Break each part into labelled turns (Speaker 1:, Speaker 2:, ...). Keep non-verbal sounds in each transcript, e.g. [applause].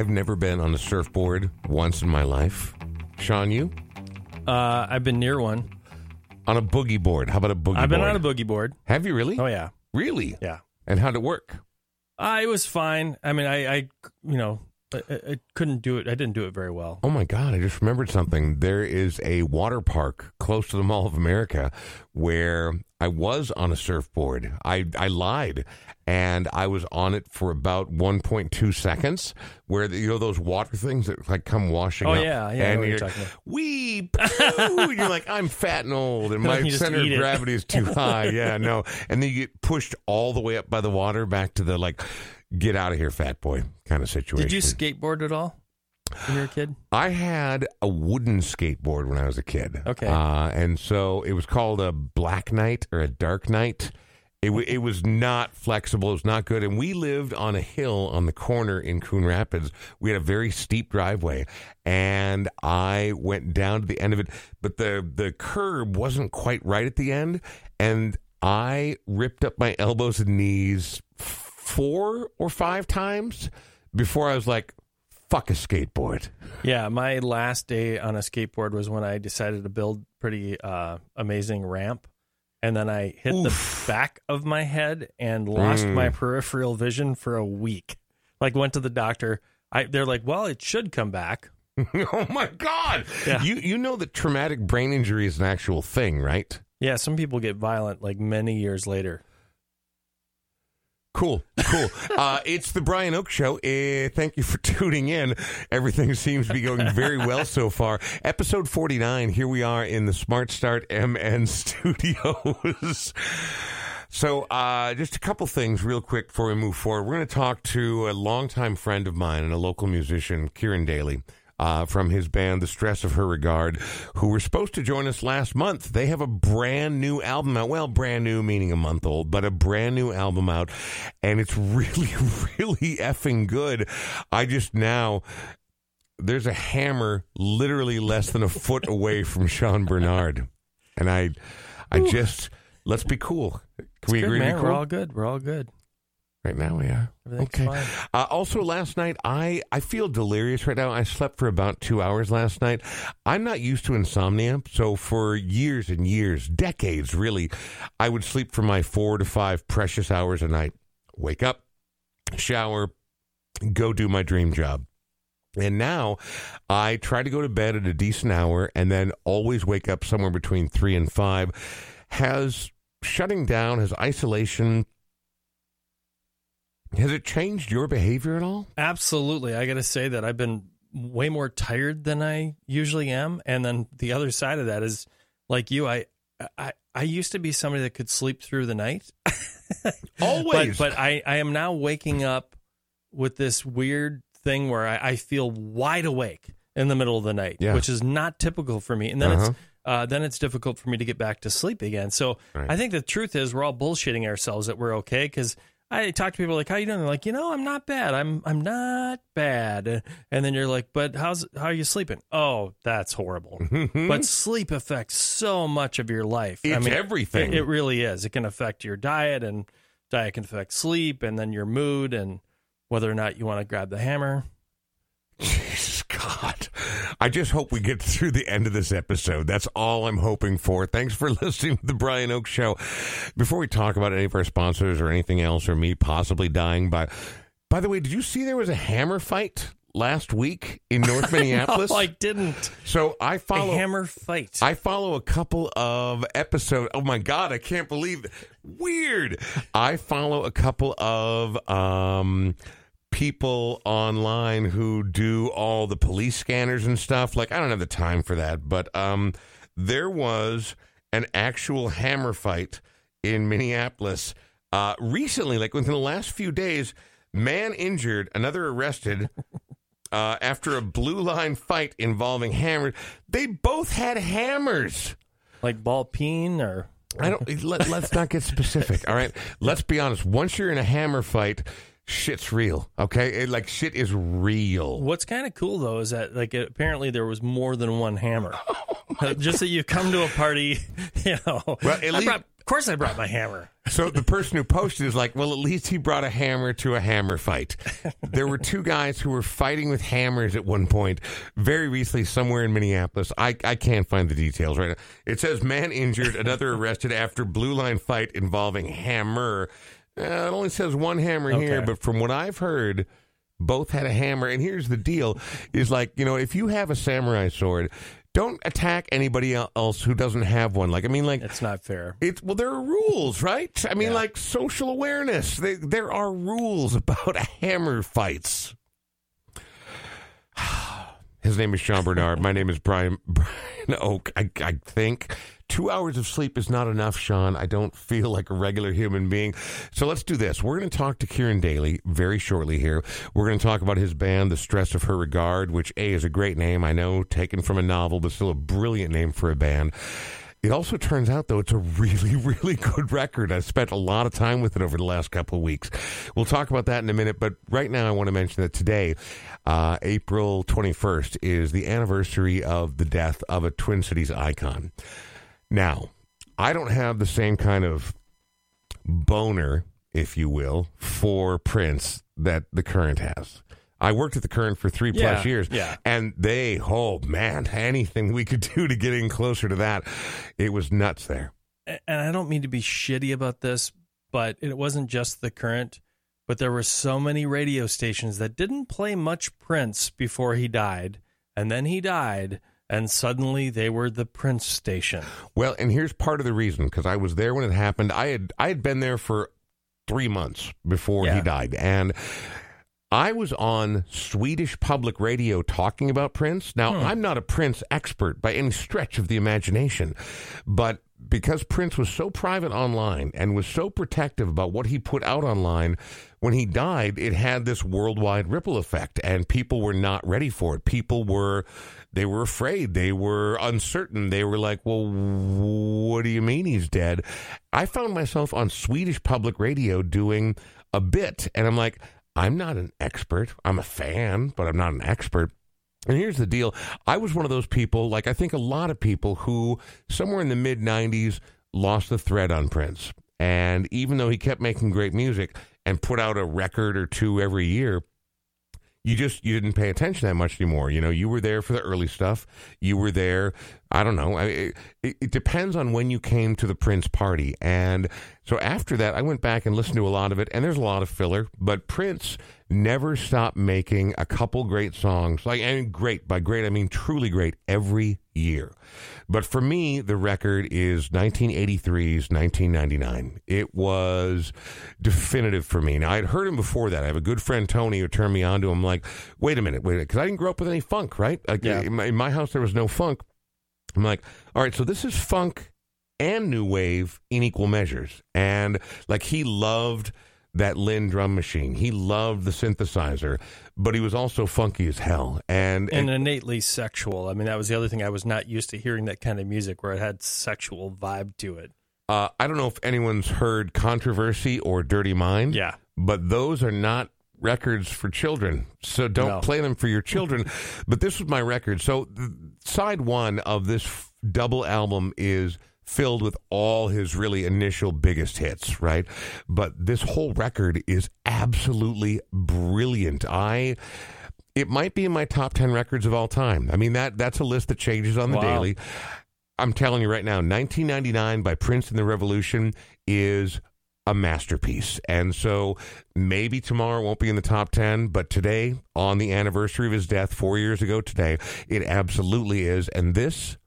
Speaker 1: I've never been on a surfboard once in my life. Sean, you
Speaker 2: Uh, I've been near one.
Speaker 1: on a boogie board? How about a boogie? Board?
Speaker 2: I've been
Speaker 1: board?
Speaker 2: on a boogie board.
Speaker 1: Have you really?
Speaker 2: Oh yeah,
Speaker 1: Really?
Speaker 2: yeah.
Speaker 1: And how'd it work?
Speaker 2: Uh, it was fine. I mean, I, I you know, I I couldn't do it. I didn't do it very well.
Speaker 1: Oh my God, I just remembered something. There is a water park close to the Mall of America where I was on a surfboard. I, I lied. And I was on it for about 1.2 seconds, where the, you know those water things that like come washing
Speaker 2: Oh,
Speaker 1: up.
Speaker 2: yeah, yeah,
Speaker 1: And
Speaker 2: you're
Speaker 1: you're,
Speaker 2: talking about.
Speaker 1: wee, and you're like, I'm fat and old, and [laughs] my center of gravity is too high. [laughs] Yeah, no. And then you get pushed all the way up by the water back to the like, get out of here, fat boy kind of situation.
Speaker 2: Did you skateboard at all when you were a kid?
Speaker 1: I had a wooden skateboard when I was a kid.
Speaker 2: Okay.
Speaker 1: Uh, and so it was called a black night or a dark night. It, it was not flexible. It was not good. And we lived on a hill on the corner in Coon Rapids. We had a very steep driveway. And I went down to the end of it, but the, the curb wasn't quite right at the end. And I ripped up my elbows and knees four or five times before I was like, fuck a skateboard.
Speaker 2: Yeah, my last day on a skateboard was when I decided to build pretty uh, amazing ramp, and then I hit the back of my head and lost
Speaker 1: Mm.
Speaker 2: my peripheral vision for a week. Like went to the doctor. I they're like, well, it should come back. [laughs]
Speaker 1: oh my god!
Speaker 2: Yeah.
Speaker 1: You you know that traumatic brain injury is an actual thing, right?
Speaker 2: Yeah, some people get violent like many years later.
Speaker 1: Cool, cool. uh, it's the Brian Oak Show. Uh, thank you for [laughs] tuning in. Everything seems to be going very well so far. Episode 49. Here we are in the Smart Start MN [laughs] studios. So, uh, just a couple things real quick before we move forward. We're going to talk to a longtime friend of mine and a local musician, Kieran Daly. Uh, from his band, The Stress of Her Regard, who were supposed to join us last month. They have a brand new album out. Well, brand new meaning a month old, but a brand new album out. And it's [laughs] really, really effing good. I just now, there's a hammer literally less than a foot away from Sean Bernard. And I, I just, let's be cool. Can we
Speaker 2: Good,
Speaker 1: agree
Speaker 2: man.
Speaker 1: be
Speaker 2: We're all good. We're all good.
Speaker 1: Right now we are. Okay. Uh, also, last night I I feel delirious right now. I slept for about two hours last night. I'm not used to insomnia, so for years and years, decades really, I would sleep for my four to five precious hours a night. Wake up, shower, go do my dream job. And now I try to go to bed at a decent hour and then always wake up somewhere between three and five. Has shutting down, has isolation, has it changed your behavior at all?
Speaker 2: Absolutely. I got to say that I've been way more tired than I usually am. And then the other side of that is like you, I, I, I used to be somebody that could sleep through the night. [laughs]
Speaker 1: Always.
Speaker 2: But, but I, I am now waking up with this weird thing where I, I feel wide awake in the middle of the night,
Speaker 1: Yeah.
Speaker 2: which is not typical for me. And then
Speaker 1: Uh-huh.
Speaker 2: it's uh, then it's difficult for me to get back to sleep again. So
Speaker 1: Right.
Speaker 2: I think the truth is we're all bullshitting ourselves that we're okay because I talk to people like, "How you doing?" They're like, "You know, I'm not bad. I'm I'm not bad." And then you're like, "But how's how are you sleeping?" Oh, that's horrible. Mm-hmm. but sleep affects so much of your life.
Speaker 1: It's everything.
Speaker 2: It, it really is. It can affect your diet, and diet can affect sleep, and then your mood, and whether or not you want to grab the hammer. [laughs]
Speaker 1: God. I just hope we get through the end of this episode. That's all I'm hoping for. Thanks for [laughs] listening to the Brian Oak Show. Before we talk about any of our sponsors or anything else or me possibly dying by by the way, did you see there was a hammer fight last week in North [laughs] Minneapolis?
Speaker 2: No, I didn't.
Speaker 1: so I follow
Speaker 2: a hammer fight.
Speaker 1: I follow a couple of episodes. Oh my god, I can't believe it. Weird. I follow a couple of um people online who do all the police scanners and stuff. Like I don't have the time for that, but um there was an actual hammer fight in Minneapolis uh recently, like within the last few days, man injured, another arrested. [laughs] Uh, after a blue line fight involving hammers, they both had hammers.
Speaker 2: like ball peen or
Speaker 1: I don't. Let, let's not get specific. All right. Let's be honest. Once you're in a hammer fight, shit's real. Okay. It, like shit is real.
Speaker 2: What's kind of cool though is that like apparently there was more than one hammer. [laughs] Uh, Just that you come to a party, [laughs] you know.
Speaker 1: Well, at least-
Speaker 2: brought course I brought my hammer.
Speaker 1: So the person who posted is like, well, at least he brought a hammer to a hammer fight. [laughs] There were two guys who were fighting with hammers at one point very recently somewhere in Minneapolis. I, I can't find the details right now. It says man injured, another arrested after blue line fight involving hammer. Uh, it only says one hammer here, but from what I've heard, both had a hammer. And here's the deal is like, you know, if you have a samurai sword, don't attack anybody else who doesn't have one. Like, I mean, like,
Speaker 2: It's not fair.
Speaker 1: it's well, there are rules, right? I mean,
Speaker 2: Yeah.
Speaker 1: like social awareness. They, there are rules about [laughs] hammer fights. [sighs] His name is Sean Bernard. My name is Brian Brian Oak. I, I think two hours of sleep is not enough, Sean. I don't feel like a regular human being. So let's do this. We're going to talk to Kieran Daly very shortly here. We're going to talk about his band, The Stress of Her Regard, which A is a great name. I know, taken from a novel, but still a brilliant name for a band. It also turns out, though, it's a [laughs] really, really good record. I've spent a lot of time with it over the last couple of weeks. We'll talk about that in a minute, but right now I want to mention that today, uh, April 21st, is the anniversary of the death of a Twin Cities icon. Now, I don't have the same kind of boner, if you will, for Prince that the current has. I worked at the current for three plus years,
Speaker 2: yeah.
Speaker 1: and they, oh man, anything we could [laughs] do to get in closer to that, it was nuts there.
Speaker 2: And I don't mean to be shitty about this, but it wasn't just the current, but there were so many radio stations that didn't play much Prince before he died. And then he died, and suddenly they were the Prince station.
Speaker 1: Well, and here's part of the reason because I was there when it happened. I had I had been there for three months before he died, and I was on Swedish public radio talking about Prince. Now, hmm. I'm not a Prince expert by any stretch of the imagination, but because Prince was so private online and was so protective about what he put out online, when he died, it had this worldwide ripple effect, and people were not ready for it. People were. They were afraid. They were uncertain. They were like, well, what do you mean he's dead? I found myself on Swedish public radio doing a bit, and I'm like, I'm not an expert. I'm a fan, but I'm not an expert. And here's the deal I was one of those people, like I think a lot of people, who somewhere in the mid 90s lost the thread on Prince. And even though he kept making great music and put out a record or two every year, you just you didn't pay attention that much anymore. You know, you were there for the early stuff. You were there. I don't know. I, it, it depends on when you came to the Prince party. And so after that, I went back and listened to a lot of it. And there's a lot of filler, but Prince never stopped making a couple great songs. Like and great by great, I mean truly great every year. But for me, the record is 1983's 1999. It was definitive for me. Now, I'd heard him before that. I have a good friend, Tony, who turned me on to him. Like, wait a minute, wait a minute. Because I didn't grow up with any funk, right? Like,
Speaker 2: Yeah.
Speaker 1: in, my, in my house, there was no funk. I'm like, all right, so this is funk and new wave in equal measures. And like, he loved that Linn drum machine. He loved the synthesizer, but he was also funky as hell. And,
Speaker 2: And innately sexual. I mean, that was the other thing. I was not used to hearing that kind of music where it had sexual vibe to it.
Speaker 1: Uh, I don't know if anyone's heard Controversy or Dirty Mind.
Speaker 2: Yeah.
Speaker 1: But those are not records for children. So don't
Speaker 2: No.
Speaker 1: play them for your children. [laughs] but this was my record. So side one of this f- double album is filled with all his really initial biggest hits, right? But this whole record is absolutely brilliant. I it might be in my top 10 records of all time. I mean that that's a list that changes on the
Speaker 2: Wow.
Speaker 1: daily. I'm telling you right now, 1999 by Prince and the Revolution is a masterpiece. And so maybe tomorrow won't be in the top 10, but today, on the anniversary of his death four years ago today, it absolutely is. And this,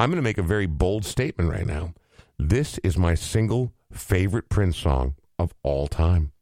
Speaker 1: I'm going to make a very bold statement right now. This is my single favorite Prince song of all time.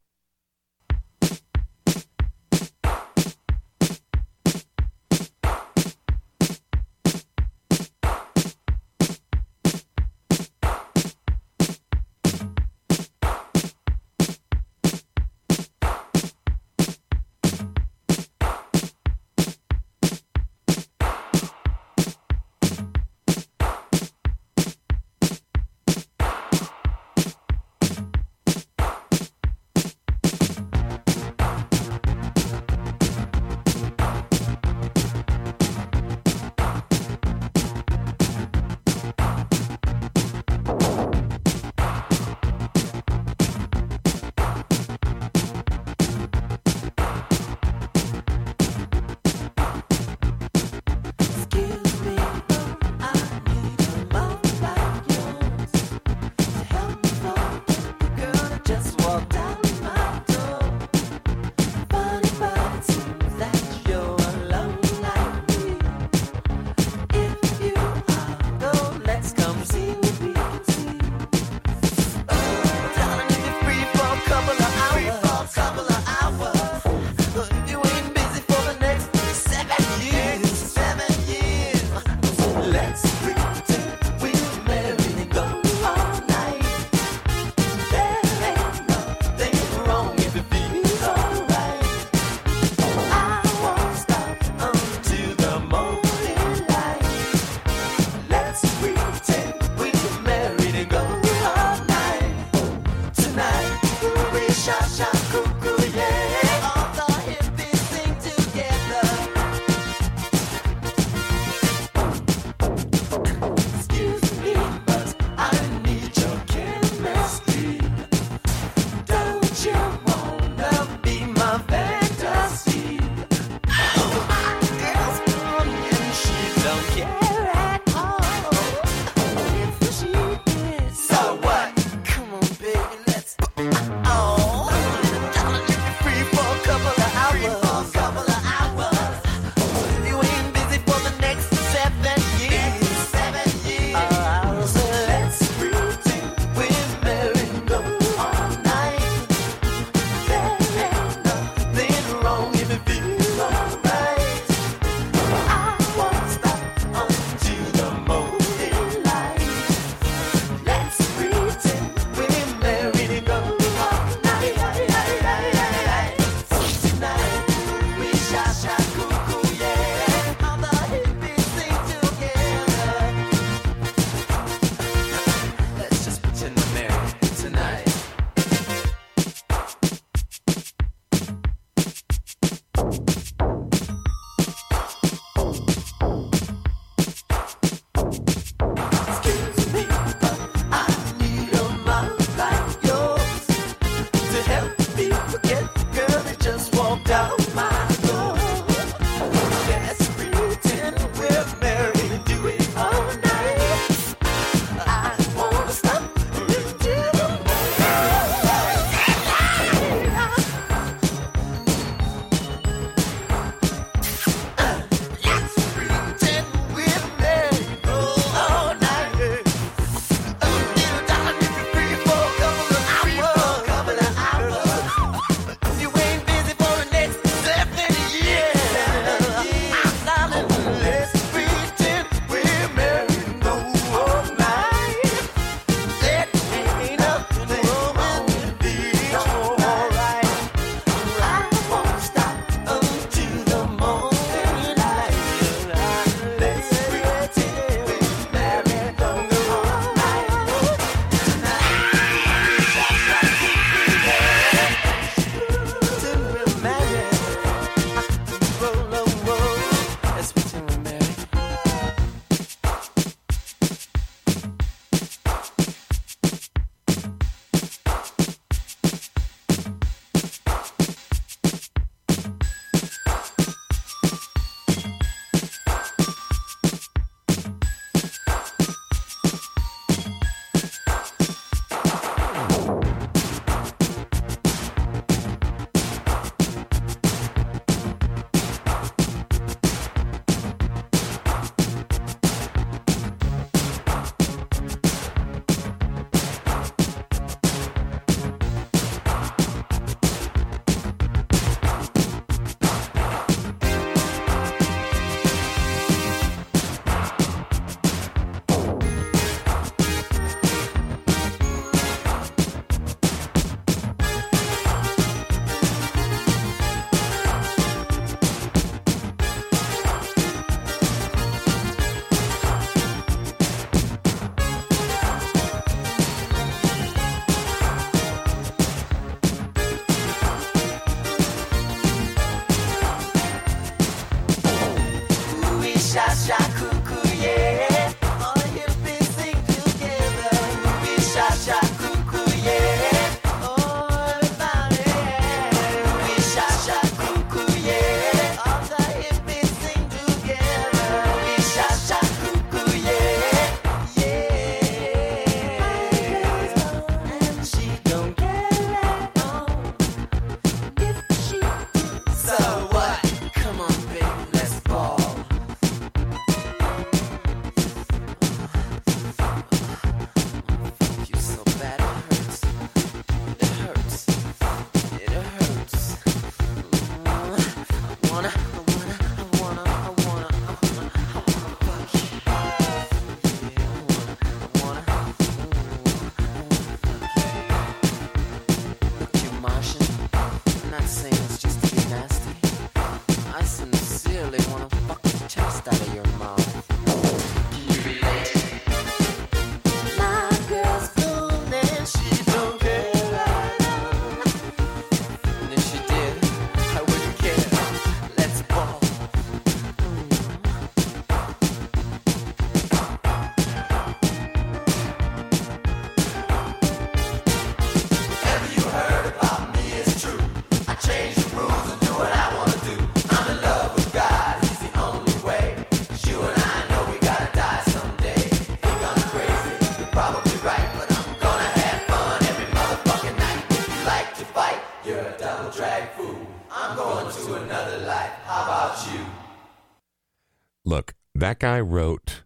Speaker 1: That guy wrote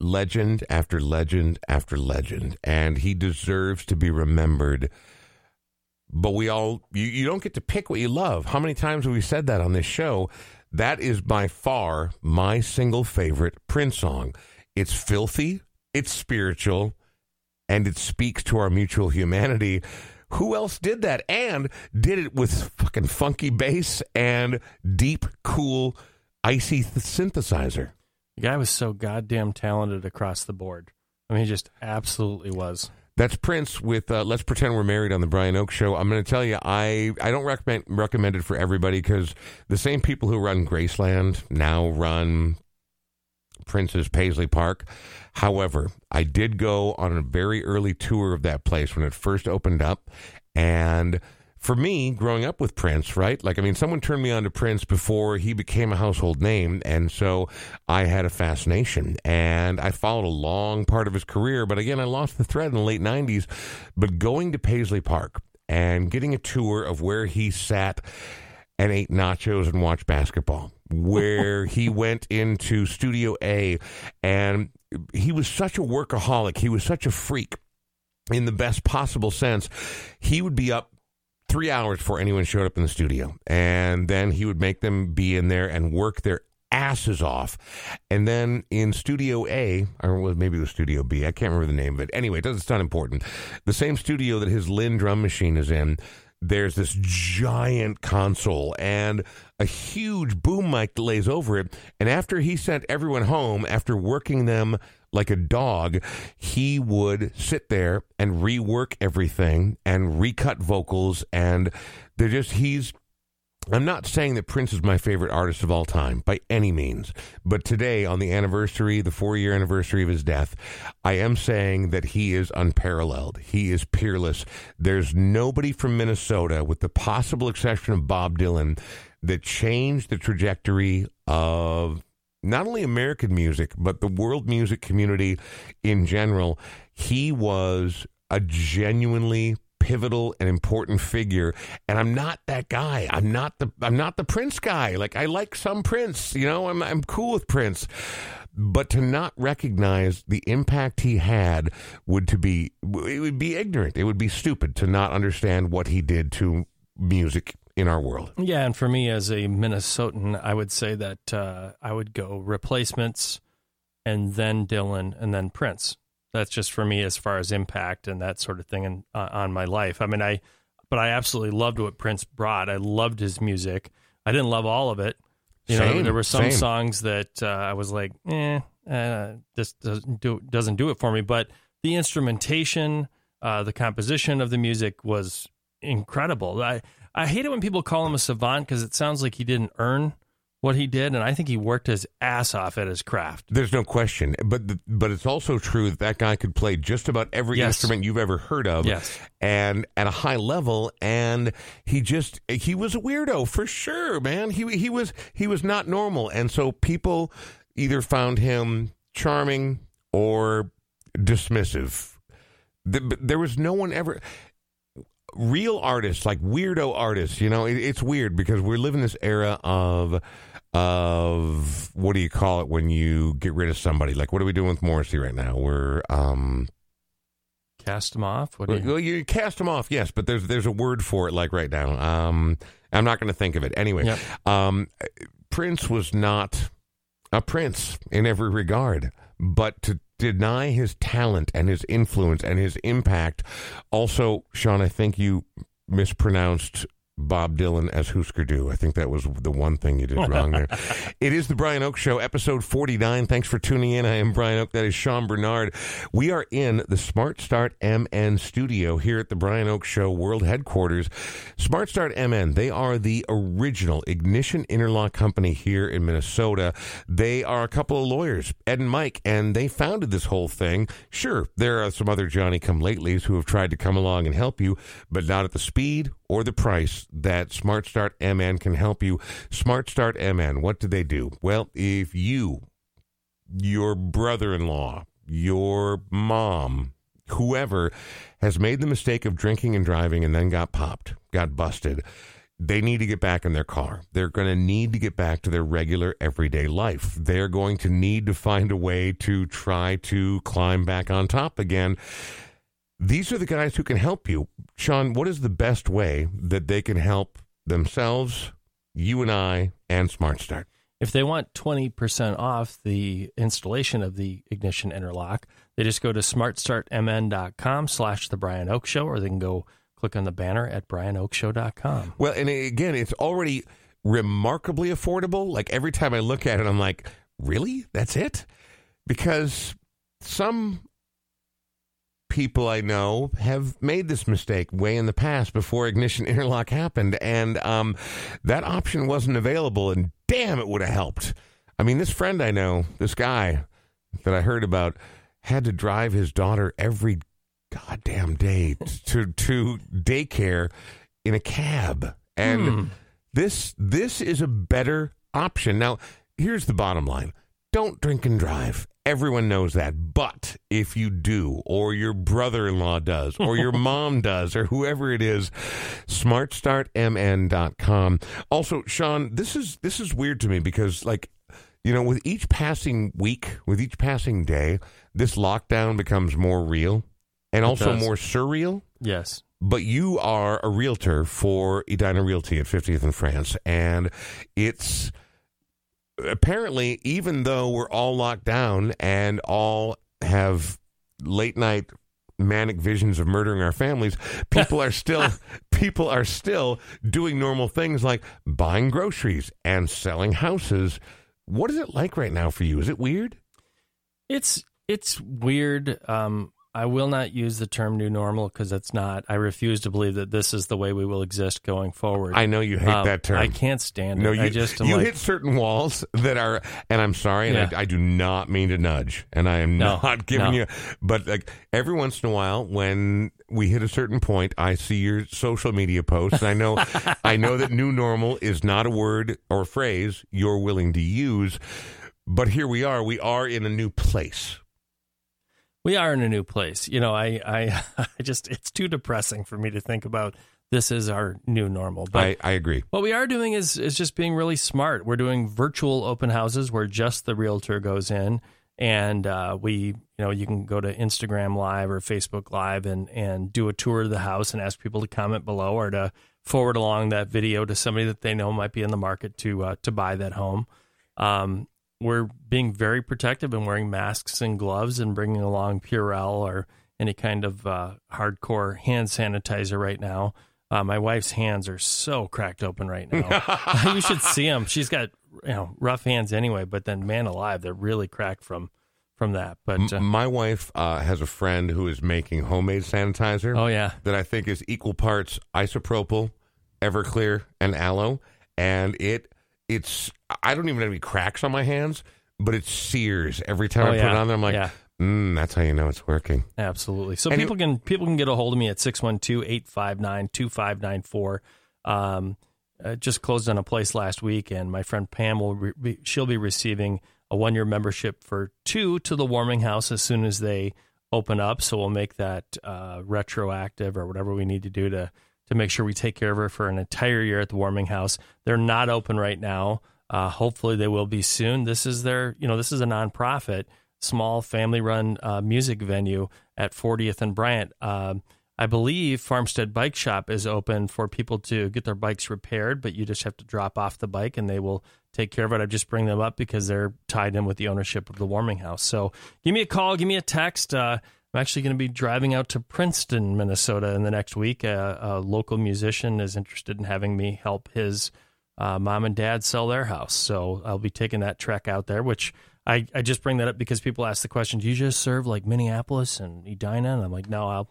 Speaker 1: legend after legend after legend, and he deserves to be remembered. But we all, you, you don't get to pick what you love. How many times have we said that on this show? That is by far my single favorite Prince song. It's filthy, it's spiritual, and it speaks to our mutual humanity. Who else did that? And did it with fucking funky bass and deep, cool, icy th- synthesizer.
Speaker 2: The guy was so goddamn talented across the board. I mean, he just absolutely was.
Speaker 1: That's Prince with uh, "Let's Pretend We're Married" on the Brian Oak Show. I'm going to tell you, I I don't recommend recommend it for everybody because the same people who run Graceland now run Prince's Paisley Park. However, I did go on a very early tour of that place when it first opened up, and for me, growing up with Prince, right? Like, I mean, someone turned me on to Prince before he became a household name. And so I had a fascination and I followed a long part of his career. But again, I lost the thread in the late 90s. But going to Paisley Park and getting a tour of where he sat and ate nachos and watched basketball, where he [laughs] went into Studio A and he was such a workaholic. He was such a freak in the best possible sense. He would be up three hours before anyone showed up in the studio. And then he would make them be in there and work their asses off. And then in Studio A, or maybe it was Studio B, I can't remember the name of it. Anyway, it doesn't, it's not important. The same studio that his Linn drum machine is in, there's this giant console and a huge boom mic lays over it. And after he sent everyone home, after working them like a dog, he would sit there and rework everything and recut vocals. And they're just, he's, I'm not saying that Prince is my favorite artist of all time by any means, but today, on the anniversary, the four year anniversary of his death, I am saying that he is unparalleled. He is peerless. There's nobody from Minnesota, with the possible exception of Bob Dylan, that changed the trajectory of not only American music, but the world music community in general. He was a genuinely pivotal and important figure and I'm not that guy. I'm not the I'm not the Prince guy. Like I like some Prince, you know, I'm I'm cool with Prince. But to not recognize the impact he had would to be it would be ignorant. It would be stupid to not understand what he did to music in our world.
Speaker 2: Yeah, and for me as a Minnesotan, I would say that uh, I would go replacements and then Dylan and then Prince. That's just for me as far as impact and that sort of thing and uh, on my life. I mean, I but I absolutely loved what Prince brought. I loved his music. I didn't love all of it. You
Speaker 1: Same,
Speaker 2: know, there were some
Speaker 1: same.
Speaker 2: songs that uh, I was like, eh, uh, this doesn't do doesn't do it for me. But the instrumentation, uh, the composition of the music was incredible. I I hate it when people call him a savant because it sounds like he didn't earn what he did, and I think he worked his ass off at his craft.
Speaker 1: There's no question, but the, but it's also true that that guy could play just about every
Speaker 2: Yes.
Speaker 1: instrument you've ever heard of,
Speaker 2: Yes.
Speaker 1: and at a high level. And he just he was a weirdo for sure, man. He he was he was not normal, and so people either found him charming or dismissive. The- There was no one ever real artists, like weirdo artists, you know, it, it's weird because we're living this era of of what do you call it when you get rid of somebody? Like what are we doing with Morrissey right now? We're um
Speaker 2: Cast him off. What do you?
Speaker 1: well, you cast them off, yes, but there's there's a word for it like right now. Um I'm not going to think of it. Anyway,
Speaker 2: Yep.
Speaker 1: um Prince was not a prince in every regard, but to deny his talent and his influence and his impact. Also, Sean, I think you mispronounced Bob Dylan as Husker Du. I think that was the one thing you did wrong there. [laughs] it is the Brian Oak Show, episode 49. Thanks for tuning in. I am Brian Oak. That is Sean Bernard. We are in the Smart Start MN studio here at the Brian Oak Show World Headquarters. Smart Start MN, they are the original ignition interlock company here in Minnesota. They are a couple of lawyers, Ed and Mike, and they founded this whole thing. Sure, there are some other Johnny come latelys who have tried to come along and help you, but not at the speed or the price that Smart Start MN can help you. Smart Start MN, what do they do? Well, if you, your brother in law, your mom, whoever has made the mistake of drinking and driving and then got popped, got busted, they need to get back in their car. They're going to need to get back to their regular everyday life. They're going to need to find a way to try to climb back on top again. These are the guys who can help you. Sean, what is the best way that they can help themselves, you and I, and Smart Start?
Speaker 2: If they want 20% off the installation of the ignition interlock, they just go to smartstartmn.com slash the Brian Oak Show, or they can go click on the banner at brianoakshow.com.
Speaker 1: Well, and again, it's already remarkably affordable. Like every time I look at it, I'm like, really? That's it? Because some people I know have made this mistake way in the past before ignition [laughs] interlock happened, and um, that option wasn't available. And damn, it would have helped. I mean, this friend I know, this guy that I heard about, had to drive his daughter every goddamn day to to daycare in a cab, and
Speaker 2: Hmm.
Speaker 1: this this is a better option. Now, here's the bottom line: don't drink and drive. Everyone knows that. But if you do, or your brother in law does, or your [laughs] mom does, or whoever it is, smartstartmn.com. Also, Sean, this is this is weird to me because like you know, with each passing week, with each passing day, this lockdown becomes more real and also
Speaker 2: does.
Speaker 1: more surreal.
Speaker 2: Yes.
Speaker 1: But you are a realtor for Edina Realty at 50th and France, and it's apparently, even though we're all locked down and all have late night manic visions of murdering our families, people are still [laughs] people are still doing normal things like buying groceries and selling houses. What is it like right now for you? Is it weird?
Speaker 2: It's it's weird. Um, I will not use the term new normal because it's not. I refuse to believe that this is the way we will exist going forward.
Speaker 1: I know you hate
Speaker 2: Um,
Speaker 1: that term.
Speaker 2: I can't stand
Speaker 1: No,
Speaker 2: it.
Speaker 1: you,
Speaker 2: I just
Speaker 1: you
Speaker 2: like,
Speaker 1: hit certain walls that are, and I'm sorry, and
Speaker 2: Yeah.
Speaker 1: I, I do not mean to nudge, and I am
Speaker 2: No,
Speaker 1: not [laughs] giving
Speaker 2: no.
Speaker 1: you, but like every once in a while, when we hit a certain point, I see your social media posts, and I know, [laughs] I know that new normal is not a word or phrase you're willing to use, but here we are. We are in a new place.
Speaker 2: We are in a new place. You know, I, I, [laughs] I just it's too depressing for me to think about. This is our new normal, but
Speaker 1: I, I agree.
Speaker 2: What we are doing is is just being really smart. We're doing virtual open houses where just the realtor goes in, and uh, we, you know, you can go to Instagram Live or Facebook Live and and do a tour of the house and ask people to comment below or to forward along that video to somebody that they know might be in the market to uh, to buy that home. Um, we're being very protective and wearing masks and gloves and bringing along Purell or any kind of uh, hardcore hand sanitizer right now. Uh, my wife's hands are so cracked open right now. [laughs] [laughs] you should see them. She's got you know rough hands anyway, but then man alive, they're really cracked from from that. But uh,
Speaker 1: My wife uh, has a friend who is making homemade sanitizer.
Speaker 2: oh yeah,
Speaker 1: that I think is equal parts isopropyl, Everclear, and aloe, and it it's I don't even have any cracks on my hands, but it sears every time
Speaker 2: Oh,
Speaker 1: I put it on there. I'm like,
Speaker 2: Yeah.
Speaker 1: mm, that's how you know it's working.
Speaker 2: Absolutely. So
Speaker 1: And
Speaker 2: people can people can get a hold of me at 612-859-2594. Um, uh, just closed on a place last week, and my friend Pam will re- be, she'll be receiving a one year membership for two to the warming house as soon as they open up. So we'll make that uh, retroactive or whatever we need to do to to make sure we take care of her for an entire year at the warming house. They're not open right now. Uh, hopefully they will be soon. This is their you know this is a nonprofit small family run uh, music venue at 40th and Bryant. Um, I believe Farmstead Bike Shop is open for people to get their bikes repaired, but you just have to drop off the bike and they will take care of it. I just bring them up because they're tied in with the ownership of the warming house. So give me a call, give me a text. Uh, I'm actually going to be driving out to Princeton, Minnesota in the next week. A, a local musician is interested in having me help his uh, mom and dad sell their house. So I'll be taking that trek out there, which I, I just bring that up because people ask the question, do you just serve like Minneapolis and Edina? And I'm like, no, I'll,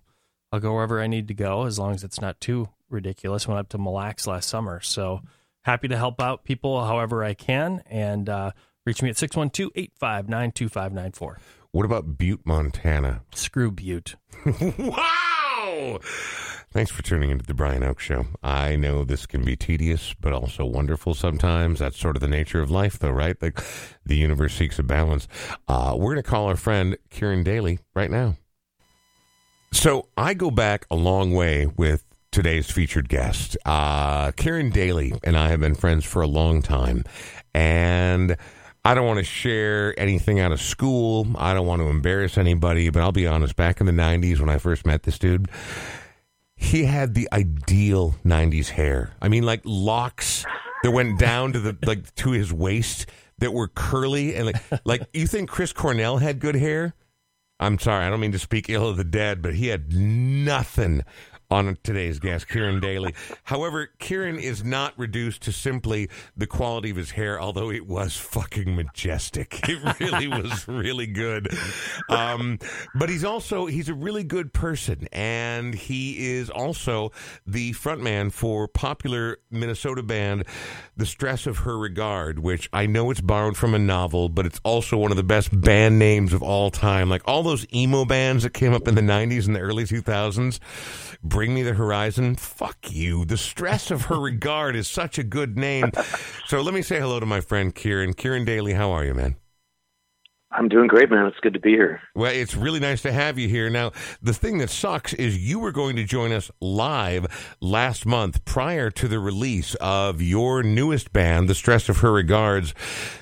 Speaker 2: I'll go wherever I need to go as long as it's not too ridiculous. Went up to Mille Lacs last summer. So happy to help out people however I can. And uh, reach me at 612 859 2594.
Speaker 1: What about Butte, Montana?
Speaker 2: Screw Butte. [laughs]
Speaker 1: wow! Thanks for tuning into the Brian Oak Show. I know this can be tedious, but also wonderful sometimes. That's sort of the nature of life, though, right? Like the universe seeks a balance. Uh, we're going to call our friend Kieran Daly right now. So I go back a long way with today's featured guest. Uh, Kieran Daly and I have been friends for a long time, and I don't want to share anything out of school. I don't want to embarrass anybody, but I'll be honest. Back in the '90s, when I first met this dude, he had the ideal '90s hair. I mean, like locks that went down to the like to his waist that were curly and like [laughs] like you think Chris Cornell had good hair? I'm sorry, I don't mean to speak ill of the dead, but he had nothing on today's guest, Kieran Daly. However, Kieran is not reduced to simply the quality of his hair, although it was fucking majestic. [laughs] It really was really good. Um, but he's also he's a really good person, and he is also the frontman for popular Minnesota band, The Stress of Her Regard, which I know it's borrowed from a novel, but it's also one of the best band names of all time. Like all those emo bands that came up in the '90s and the early 2000s Bring Me the Horizon. Fuck you. The Stress of Her Regard is such a good name. So let me say hello to my friend Kieran. Kieran Daly, how are you, man?
Speaker 3: I'm doing great, man. It's good to be here.
Speaker 1: Well, it's really nice to have you here. Now, the thing that sucks is you were going to join us live last month prior to the release of your newest band, The Stress of Her Regards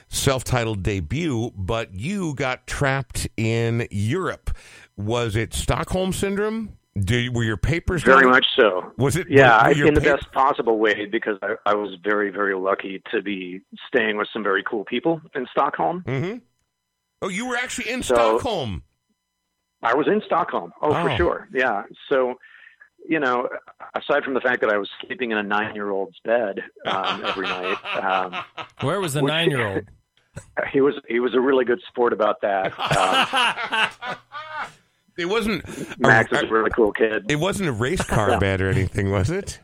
Speaker 1: self titled debut, but you got trapped in Europe. Was it Stockholm Syndrome? Do were your papers
Speaker 3: very
Speaker 1: done?
Speaker 3: much so?
Speaker 1: Was it?
Speaker 3: Yeah, in the best possible way because I, I was very, very lucky to be staying with some very cool people in Stockholm.
Speaker 1: Mhm. Oh, you were actually in
Speaker 3: So-
Speaker 1: Stockholm.
Speaker 3: I was in Stockholm. Oh,
Speaker 1: Oh.
Speaker 3: for sure. Yeah. So, you know, aside from the fact that I was sleeping in a nine-year-old's bed um, every night, um, [laughs]
Speaker 2: Where was the
Speaker 3: Which-
Speaker 2: nine year old? [laughs]
Speaker 3: he was he was a really good sport about that. Um, [laughs]
Speaker 1: It wasn't.
Speaker 3: Max
Speaker 1: a-
Speaker 3: is a really cool kid.
Speaker 1: it wasn't a race car bed or anything, was it?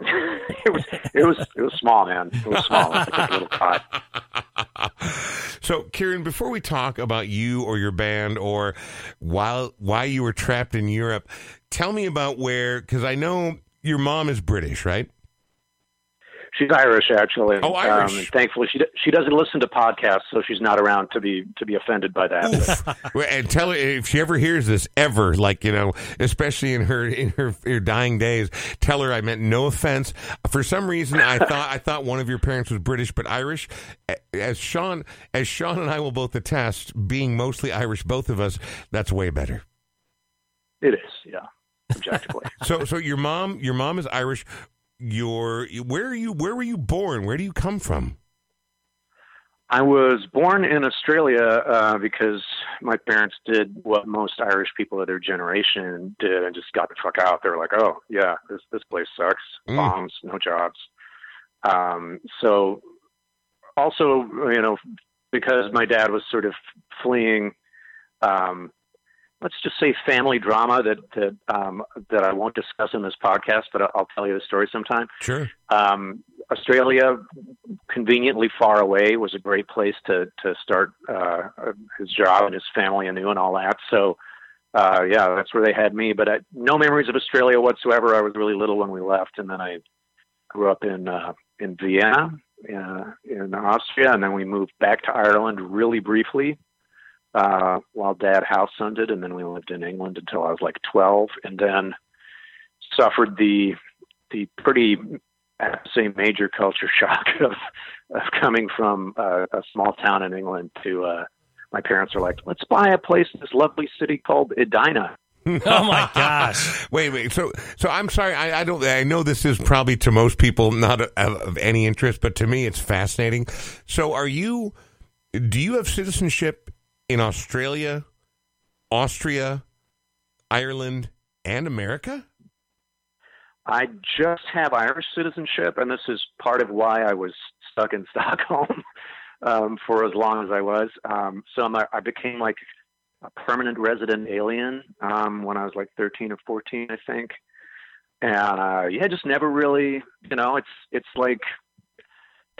Speaker 1: [laughs]
Speaker 3: it was it was it was small, man. It was small. It was like a little [laughs] cot.
Speaker 1: So, Kieran, before we talk about you or your band or while why you were trapped in Europe, tell me about where because I know your mom is British, right?
Speaker 3: She's Irish, actually.
Speaker 1: Oh, Irish.
Speaker 3: Um, thankfully, she she doesn't listen to podcasts, so she's not around to be to be offended by that.
Speaker 1: And tell her if she ever hears this ever, like you know, especially in her in her, her dying days, tell her I meant no offense. For some reason, I [laughs] thought I thought one of your parents was British, but Irish. As Sean as Sean and I will both attest, being mostly Irish, both of us, that's way better.
Speaker 3: It is, yeah, objectively. [laughs]
Speaker 1: So, so your mom, your mom is Irish. Your where are you? Where were you born? Where do you come from?
Speaker 3: I was born in Australia uh, because my parents did what most Irish people of their generation did and just got the fuck out. They were like, "Oh yeah, this this place sucks.
Speaker 1: Mm.
Speaker 3: Bombs, no jobs." Um, so, also, you know, because my dad was sort of fleeing, um, let's just say, family drama that that um, that I won't discuss in this podcast, but I'll, tell you the story sometime.
Speaker 1: Sure.
Speaker 3: Um, Australia, conveniently far away, was a great place to to start uh, his job and his family anew and all that. So, uh, yeah, that's where they had me. But I, no memories of Australia whatsoever. I was really little when we left, and then I grew up in uh, in Vienna, uh, in Austria, and then we moved back to Ireland really briefly uh, while Dad house hunted, and then we lived in England until I was like twelve, and then suffered the the pretty I have say major culture [laughs] shock of of coming from uh, a small town in England to uh, my parents are like, let's buy a place in this lovely city called Edina. [laughs]
Speaker 2: Oh my gosh. [laughs]
Speaker 1: Wait, wait. So, so I'm sorry. I, I don't. I know this is probably to most people not of, of any interest, but to me, it's fascinating. So, are you? Do you have citizenship in Australia, Austria, Ireland, and America?
Speaker 3: I just have Irish citizenship, and this is part of why I was stuck in [laughs] Stockholm um, for as long as I was. Um, so I'm, I became like a permanent resident alien um, when I was like 13 or 14, I think. And uh, yeah, just never really, you know, it's it's like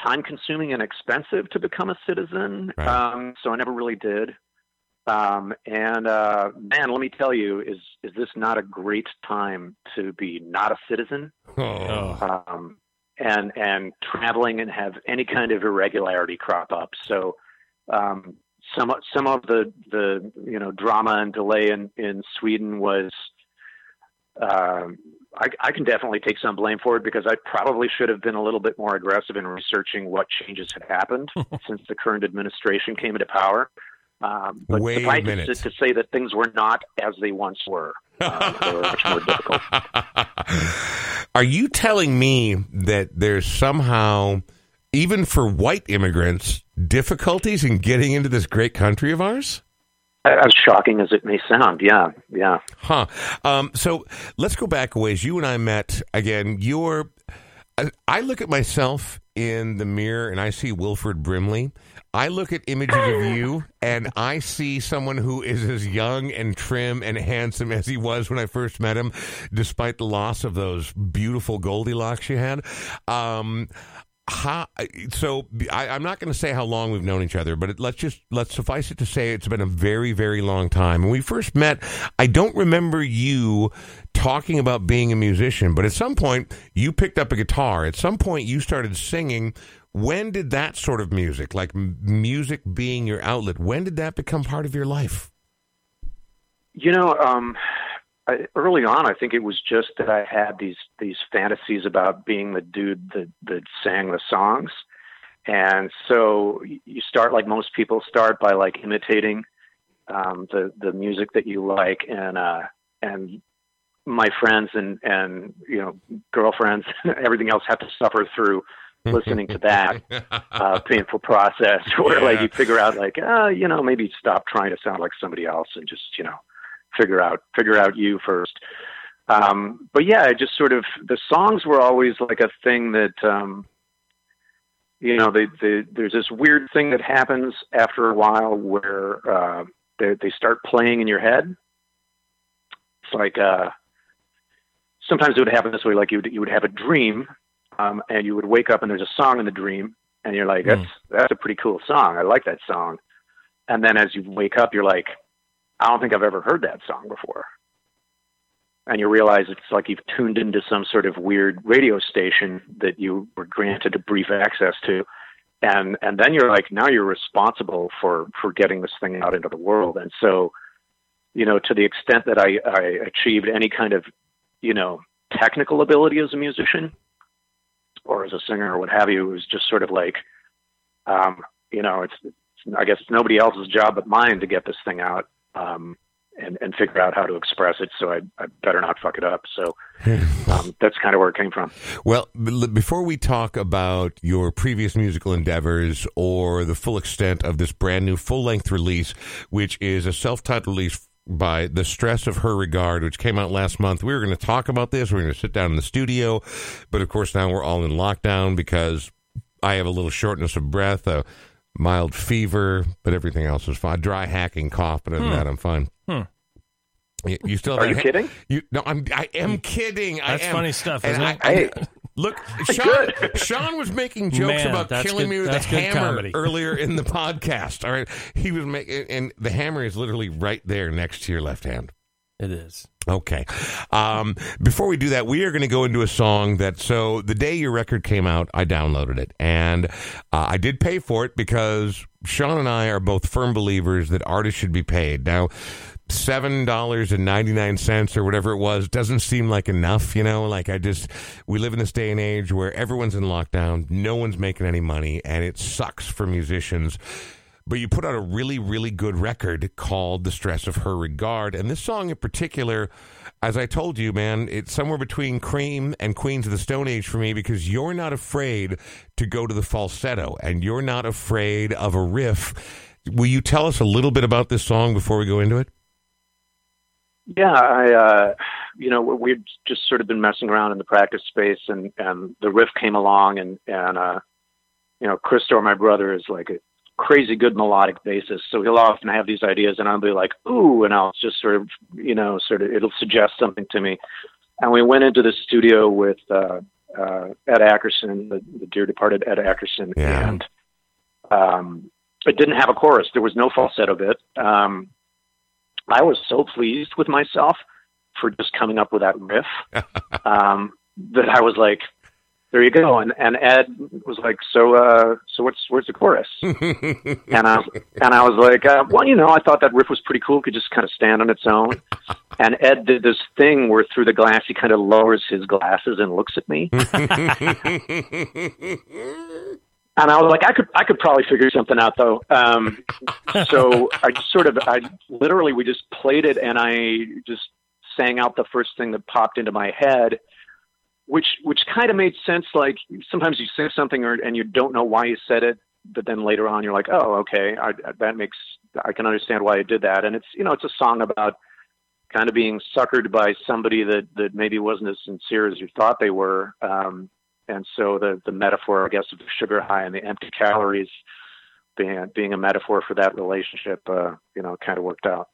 Speaker 3: time consuming and expensive to become a citizen.
Speaker 1: Right.
Speaker 3: Um, so I never really did. Um, and uh, man, let me tell you, is is this not a great time to be not a citizen?
Speaker 1: Oh.
Speaker 3: um, and and traveling and have any kind of irregularity crop up. So um, some some of the the you know drama and delay in in Sweden was um, I, I can definitely take some blame for it because I probably should have been a little bit more aggressive in researching what changes had happened [laughs] since the current administration came into power. Um, but
Speaker 1: Wait a
Speaker 3: suffice
Speaker 1: minute.
Speaker 3: it to say that things were not as they once were. Um, they were much more difficult. [laughs]
Speaker 1: Are you telling me that there's somehow, even for white immigrants, difficulties in getting into this great country of ours?
Speaker 3: As shocking as it may sound, yeah, yeah.
Speaker 1: Huh. Um, so let's go back a ways. You and I met again. You're. I- I look at myself in the mirror and I see Wilford Brimley. I look at images of you [laughs] and I see someone who is as young and trim and handsome as he was when I first met him, despite the loss of those beautiful Goldilocks you had. Um, how, so I, I'm not going to say how long we've known each other, but it, let's just let's suffice it to say it's been a very very long time. When we first met, I don't remember you talking about being a musician, but at some point you picked up a guitar. At some point you started singing. When did that sort of music, like music being your outlet, when did that become part of your life?
Speaker 3: You know, um, I, early on, I think it was just that I had these these fantasies about being the dude that that sang the songs, and so you start like most people start by like imitating um, the the music that you like, and uh, and my friends and and you know girlfriends, [laughs] everything else have to suffer through [laughs] listening to that uh, painful process [laughs] where like you figure out like uh, you know maybe stop trying to sound like somebody else and just you know figure out figure out you first. Um, but yeah I just sort of the songs were always like a thing that um, you know they, they, there's this weird thing that happens after a while where uh, they, they start playing in your head. It's like uh, sometimes it would happen this way like you would, you would have a dream um, and you would wake up and there's a song in the dream and you're like that's that's a pretty cool song. I like that song. And then as you wake up you're like i don't think i've ever heard that song before. And you realize it's like you've tuned into some sort of weird radio station that you were granted a brief access to. And and then you're like now you're responsible for for getting this thing out into the world. And so you know to the extent that i i achieved any kind of you know technical ability as a musician or as a singer or what have you, it was just sort of like, um, you know, it's, it's I guess it's nobody else's job but mine to get this thing out um, and and figure out how to express it. So I, I better not fuck it up. So [laughs] um, that's kind of where it came from.
Speaker 1: Well, before we talk about your previous musical endeavors or the full extent of this brand new full length release, which is a self titled release by The Stress of Her Regard, which came out last month, we were going to talk about this. We are going to sit down in the studio. But of course, now we're all in lockdown because I have a little shortness of breath, a mild fever, but everything else is fine. Dry hacking cough, but other than that, I'm fine.
Speaker 2: Hmm.
Speaker 1: You, you still have
Speaker 3: Are you
Speaker 1: ha-
Speaker 3: kidding?
Speaker 1: You no, I'm I am kidding. I
Speaker 2: That's
Speaker 1: am.
Speaker 2: funny stuff, isn't
Speaker 1: I-
Speaker 2: it?
Speaker 1: I-
Speaker 3: Hey.
Speaker 1: Look, [laughs] Sean, Sean was making jokes
Speaker 2: Man,
Speaker 1: about killing
Speaker 2: good-
Speaker 1: me with a hammer
Speaker 2: comedy. [laughs]
Speaker 1: earlier in the podcast. All right, he was making, and the hammer is literally right there next to your left hand.
Speaker 2: It is.
Speaker 1: Okay. Um, before we do that, we are going to go into a song that. So the day your record came out, I downloaded it, and uh, I did pay for it because Sean and I are both firm believers that artists should be paid. Now, seven dollars and ninety nine cents or whatever it was doesn't seem like enough. You know, like I just we live in this day and age where everyone's in lockdown, no one's making any money, and it sucks for musicians but you put out a really, really good record called The Stress of Her Regard. And this song in particular, as I told you, man, it's somewhere between Cream and Queens of the Stone Age for me because you're not afraid to go to the falsetto and you're not afraid of a riff. Will you tell us a little bit about this song before we go into it?
Speaker 3: Yeah, I, uh, you know, we- we'd just sort of been messing around in the practice space, and and the riff came along, and and uh, you know, Christor, my brother, is like a crazy good melodic bassist, so he'll often have these ideas, and I'll be like, ooh, and I'll just sort of, you know, sort of, it'll suggest something to me, and we went into the studio with uh, uh, Ed Ackerson, the, the dear departed Ed Ackerson,
Speaker 1: Yeah.
Speaker 3: and um, it didn't have a chorus. There was no falsetto bit. Um, I was so pleased with myself for just coming up with that riff [laughs] um, that I was like, there you go. And and Ed was like, so uh, so what's where's the chorus? [laughs] and I and I was like, uh, well, you know, I thought that riff was pretty cool. Could just kind of stand on its own. [laughs] And Ed did this thing where through the glass he kind of lowers his glasses and looks at me. [laughs] and I was like, I could, I could probably figure something out though. Um, so I just sort of, I literally, we just played it, and I just sang out the first thing that popped into my head, which, which kind of made sense. Like sometimes you say something or, and you don't know why you said it, but then later on you're like, oh, okay, I, that makes, I can understand why I did that. And it's, you know, it's a song about kind of being suckered by somebody that, that maybe wasn't as sincere as you thought they were. Um, and so the the metaphor, I guess, of the sugar high and the empty calories being being a metaphor for that relationship, uh, you know, kind of worked out.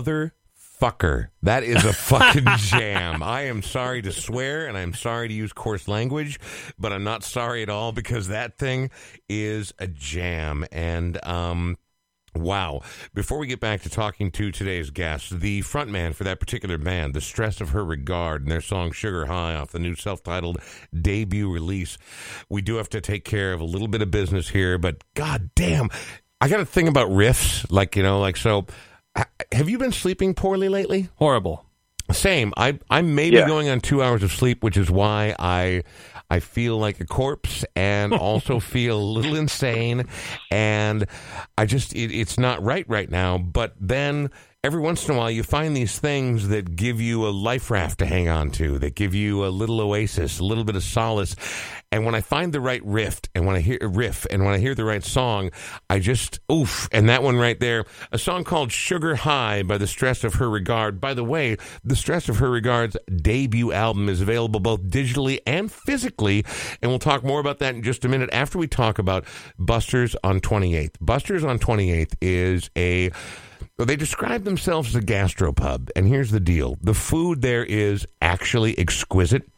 Speaker 1: Motherfucker. That is a fucking [laughs] jam. I am sorry to swear and I'm sorry to use coarse language, but I'm not sorry at all because that thing is a jam. And, um, Wow. Before we get back to talking to today's guest, the frontman for that particular band, The Stress of Her Regard, and their song Sugar High off the new self titled debut release, we do have to take care of a little bit of business here, but god damn, I got a thing about riffs. Like, you know, like, so have you been sleeping poorly lately?
Speaker 2: Horrible.
Speaker 1: Same. I I may be yeah. going on two hours of sleep, which is why I I feel like a corpse and [laughs] also feel a little insane, and I just it, it's not right right now. But then every once in a while you find these things that give you a life raft to hang on to, that give you a little oasis, a little bit of solace. And when I find the right riff, and when I hear a riff, and when I hear the right song, I just oof. And that one right there, a song called "Sugar High" by The Stress of Her Regard. By the way, The Stress of Her Regard's debut album is available both digitally and physically, and we'll talk more about that in just a minute after we talk about Buster's on 28th. Buster's on 28th is a well, they describe themselves as a gastropub, and here's the deal: the food there is actually exquisite.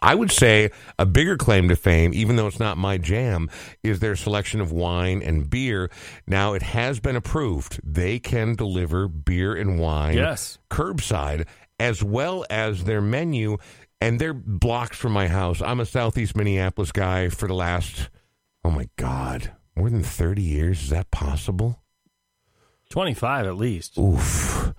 Speaker 1: I would say a bigger claim to fame, even though it's not my jam, is their selection of wine and beer. Now, it has been approved. They can deliver beer and wine
Speaker 2: Yes.
Speaker 1: curbside, as well as their menu. And they're blocks from my house. I'm a Southeast Minneapolis guy for the last, oh my God, more than 30 years. Is that possible?
Speaker 2: 25 at least.
Speaker 1: Oof.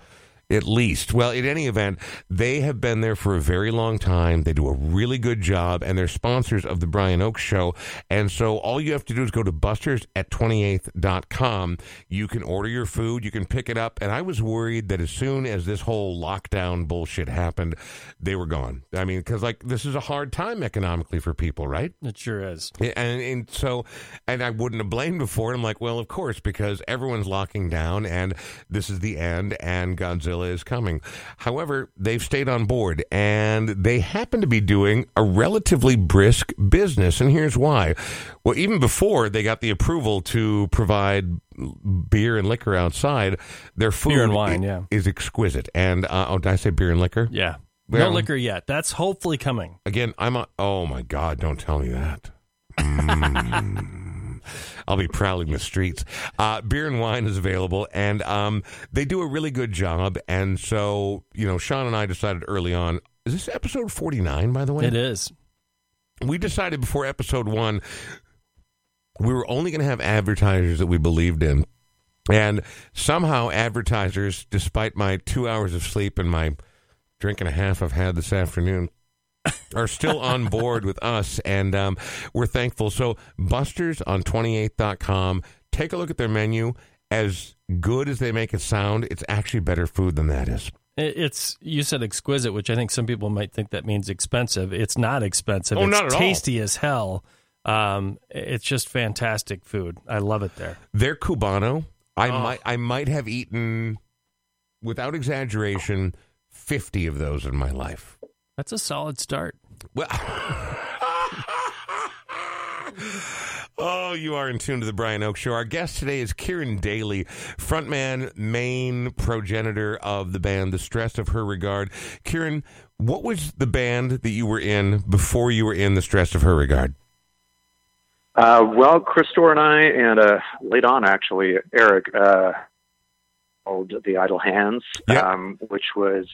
Speaker 1: At least. Well, in any event, they have been there for a very long time. They do a really good job, and they're sponsors of the Brian Oake's Show. And so all you have to do is go to busters at 28th.com. You can order your food, you can pick it up. And I was worried that as soon as this whole lockdown bullshit happened, they were gone. I mean, because, like, this is a hard time economically for people, right?
Speaker 2: It sure is.
Speaker 1: And, and so, and I wouldn't have blamed before. And I'm like, well, of course, because everyone's locking down and this is the end and Godzilla is coming. However, they've stayed on board and they happen to be doing a relatively brisk business. And here's why. Well, even before they got the approval to provide beer and liquor outside, their food
Speaker 2: Beer and wine,
Speaker 1: i-
Speaker 2: yeah.
Speaker 1: is exquisite. And, uh, oh, did I say beer and liquor?
Speaker 2: Yeah.
Speaker 1: Well-
Speaker 2: no liquor yet. That's hopefully coming.
Speaker 1: Again, I'm a. Oh my God! Don't tell me that. [laughs] Mm. I'll be prowling the streets. Uh, beer and wine is available, and um, they do a really good job. And so, you know, Sean and I decided early on. Is this episode forty nine? By the way,
Speaker 2: It is.
Speaker 1: we decided before episode one we were only going to have advertisers that we believed in. And somehow, advertisers, despite my two hours of sleep and my drink and a half I've had this afternoon, are still on board with us. And um, we're thankful. So, Busters on 28th.com, take a look at their menu. As good as they make it sound, it's actually better food than that is.
Speaker 2: It's you said exquisite, which I think some people might think that means expensive. It's not expensive.
Speaker 1: Oh,
Speaker 2: it's
Speaker 1: not at all.
Speaker 2: tasty as hell. Um, it's just fantastic food. I love it there.
Speaker 1: Their cubano, I
Speaker 2: Oh.
Speaker 1: might I might have eaten, without exaggeration, fifty of those in my life.
Speaker 2: That's a solid start.
Speaker 1: Well, [laughs] oh, you are in tune to the Brian Oake Show. Our guest today is Kieran Daly, frontman, main progenitor of the band The Stress of Her Regard. Kieran, what was the band that you were in before you were in The Stress of Her Regard?
Speaker 3: Uh, well, Chris Dorr and I, and uh, late on actually, Eric, uh, called the Idle Hands,
Speaker 1: Yeah.
Speaker 3: um, which was,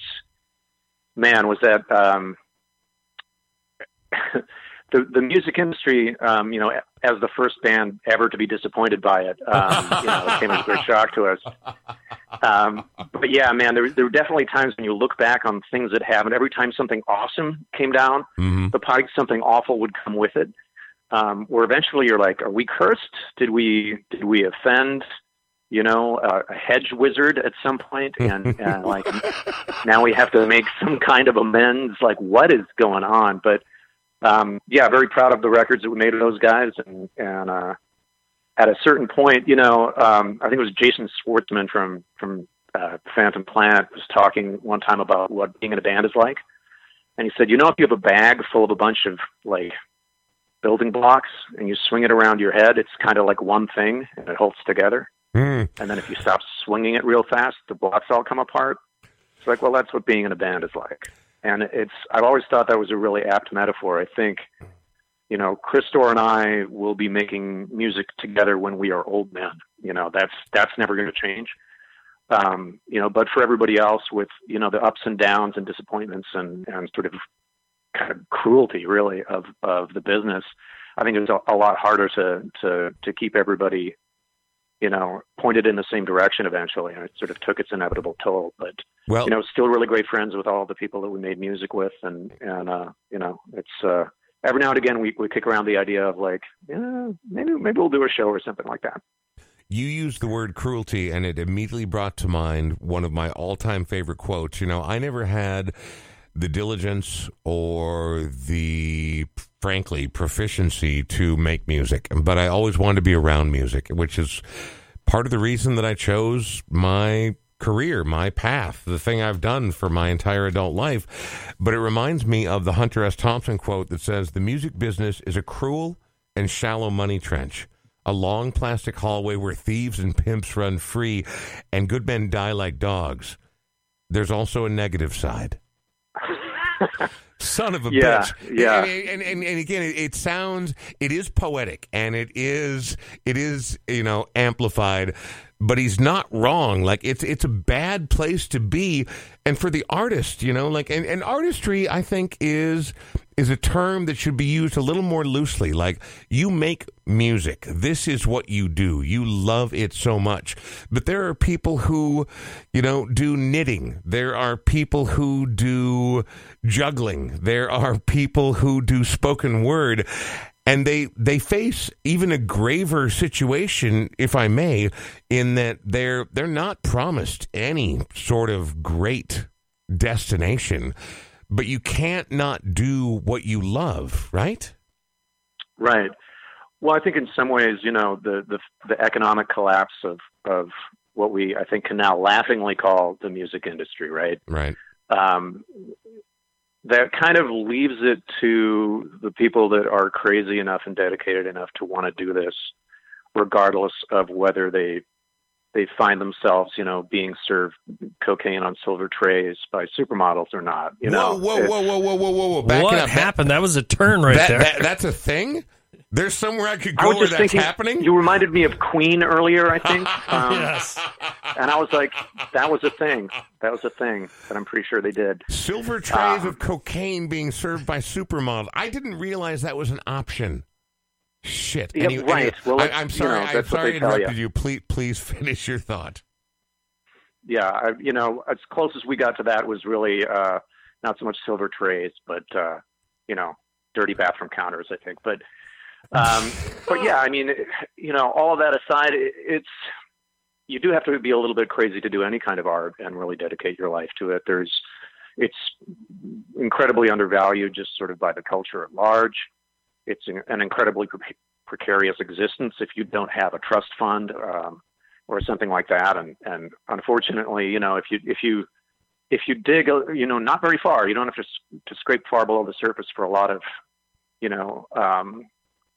Speaker 3: man, was that um, [laughs] the the music industry? Um, you know, as the first band ever to be disappointed by it, um, you know, it came as a great shock to us. Um, but yeah, man, there there were definitely times when you look back on things that happened. Every time something awesome came down,
Speaker 1: Mm-hmm.
Speaker 3: the pike something awful would come with it. Um, where eventually you're like, are we cursed? Did we did we offend, you know, a hedge wizard at some? And, [laughs] and like now we have to make some kind of amends. Like what is going on? But um, yeah, very proud of the records that we made with those guys. And and uh, at a certain point, you know, um, I think it was Jason Schwartzman from from uh, Phantom Planet was talking one time about what being in a band is like. And he said, you know, if you have a bag full of a bunch of like building blocks and you swing it around your head, it's kind of like one thing and it holds together.
Speaker 1: Mm.
Speaker 3: And then if you stop swinging it real fast, the blocks all come apart. It's like, well, that's what being in a band is like. And it's, I've always thought that was a really apt metaphor. I think, you know, Chris Dorr and I will be making music together when we are old men. You know, that's, that's never going to change. Um, you know, but for everybody else with, you know, the ups and downs and disappointments and, and sort of kind of cruelty really of, of the business, I think it's a, a lot harder to, to, to keep everybody, you know, pointed in the same direction eventually. And it sort of took its inevitable toll, but,
Speaker 1: Well,
Speaker 3: you know, still really great friends with all the people that we made music with. And, and, uh, you know, it's, uh, every now and again we, we kick around the idea of like, yeah, maybe, maybe we'll do a show or something like that.
Speaker 1: you used the word cruelty, and it immediately brought to mind one of my all time favorite quotes. You know, I never had the diligence or the, frankly, proficiency to make music, but I always wanted to be around music, which is part of the reason that I chose my career, my path, the thing I've done for my entire adult life. But it reminds me of the Hunter S. Thompson quote that says, The music business is a cruel and shallow money trench a long plastic hallway where thieves and pimps run free and good men die like dogs. There's also a negative side. Son of a
Speaker 3: Yeah,
Speaker 1: bitch.
Speaker 3: yeah.
Speaker 1: And, and, and, and again, it, it sounds, it is poetic and it is, it is, you know, amplified, but he's not wrong. Like it's, it's a bad place to be. And for the artist, you know, like, and, and artistry, I think is, is a term that should be used a little more loosely. Like, you make music. This is what you do. You love it so much. But there are people who, you know, do knitting. There are people who do juggling. There are people who do spoken word. And they, they face even a graver situation, if I may, in that they're they're not promised any sort of great destination but you can't not do what you love, right?
Speaker 3: Right. Well, I think in some ways, you know, the the, the economic collapse of of what we I think can now laughingly call the music industry, right?
Speaker 1: Right.
Speaker 3: Um, that kind of leaves it to the people that are crazy enough and dedicated enough to want to do this, regardless of whether they they find themselves, you know, being served cocaine on silver trays by supermodels or not. You know,
Speaker 1: whoa, whoa, whoa, whoa, whoa, whoa, whoa, whoa! Back
Speaker 2: what
Speaker 1: up.
Speaker 2: happened? That was a turn right
Speaker 1: That,
Speaker 2: there.
Speaker 1: that- that's a thing. There's somewhere I could
Speaker 3: I
Speaker 1: go
Speaker 3: was
Speaker 1: where
Speaker 3: just
Speaker 1: that's
Speaker 3: thinking.
Speaker 1: happening.
Speaker 3: You reminded me of Queen earlier, I think. [laughs] Um,
Speaker 2: yes.
Speaker 3: And I was like, that was a thing. That was a thing that I'm pretty sure they did.
Speaker 1: Silver trays
Speaker 3: Ah.
Speaker 1: of cocaine being served by supermodels. I didn't realize that was an option. Shit.
Speaker 3: Yeah, right. Well,
Speaker 1: I,
Speaker 3: it's-
Speaker 1: I'm
Speaker 3: you
Speaker 1: sorry.
Speaker 3: know,
Speaker 1: I'm sorry I interrupted you. Please, please [laughs] finish your thought.
Speaker 3: Yeah, I, you know, as close as we got to that was really uh, not so much silver trays, but uh, you know, dirty bathroom counters. I think, but um, [laughs] but yeah, I mean, you know, all of that aside, it, it's you do have to be a little bit crazy to do any kind of art and really dedicate your life to it. There's it's incredibly undervalued just sort of by the culture at large. It's an, incredibly pre- precarious existence if you don't have a trust fund um, or something like that. And and unfortunately, you know, if you if you if you dig, you know, not very far, you don't have to to scrape far below the surface for a lot of, you know, um,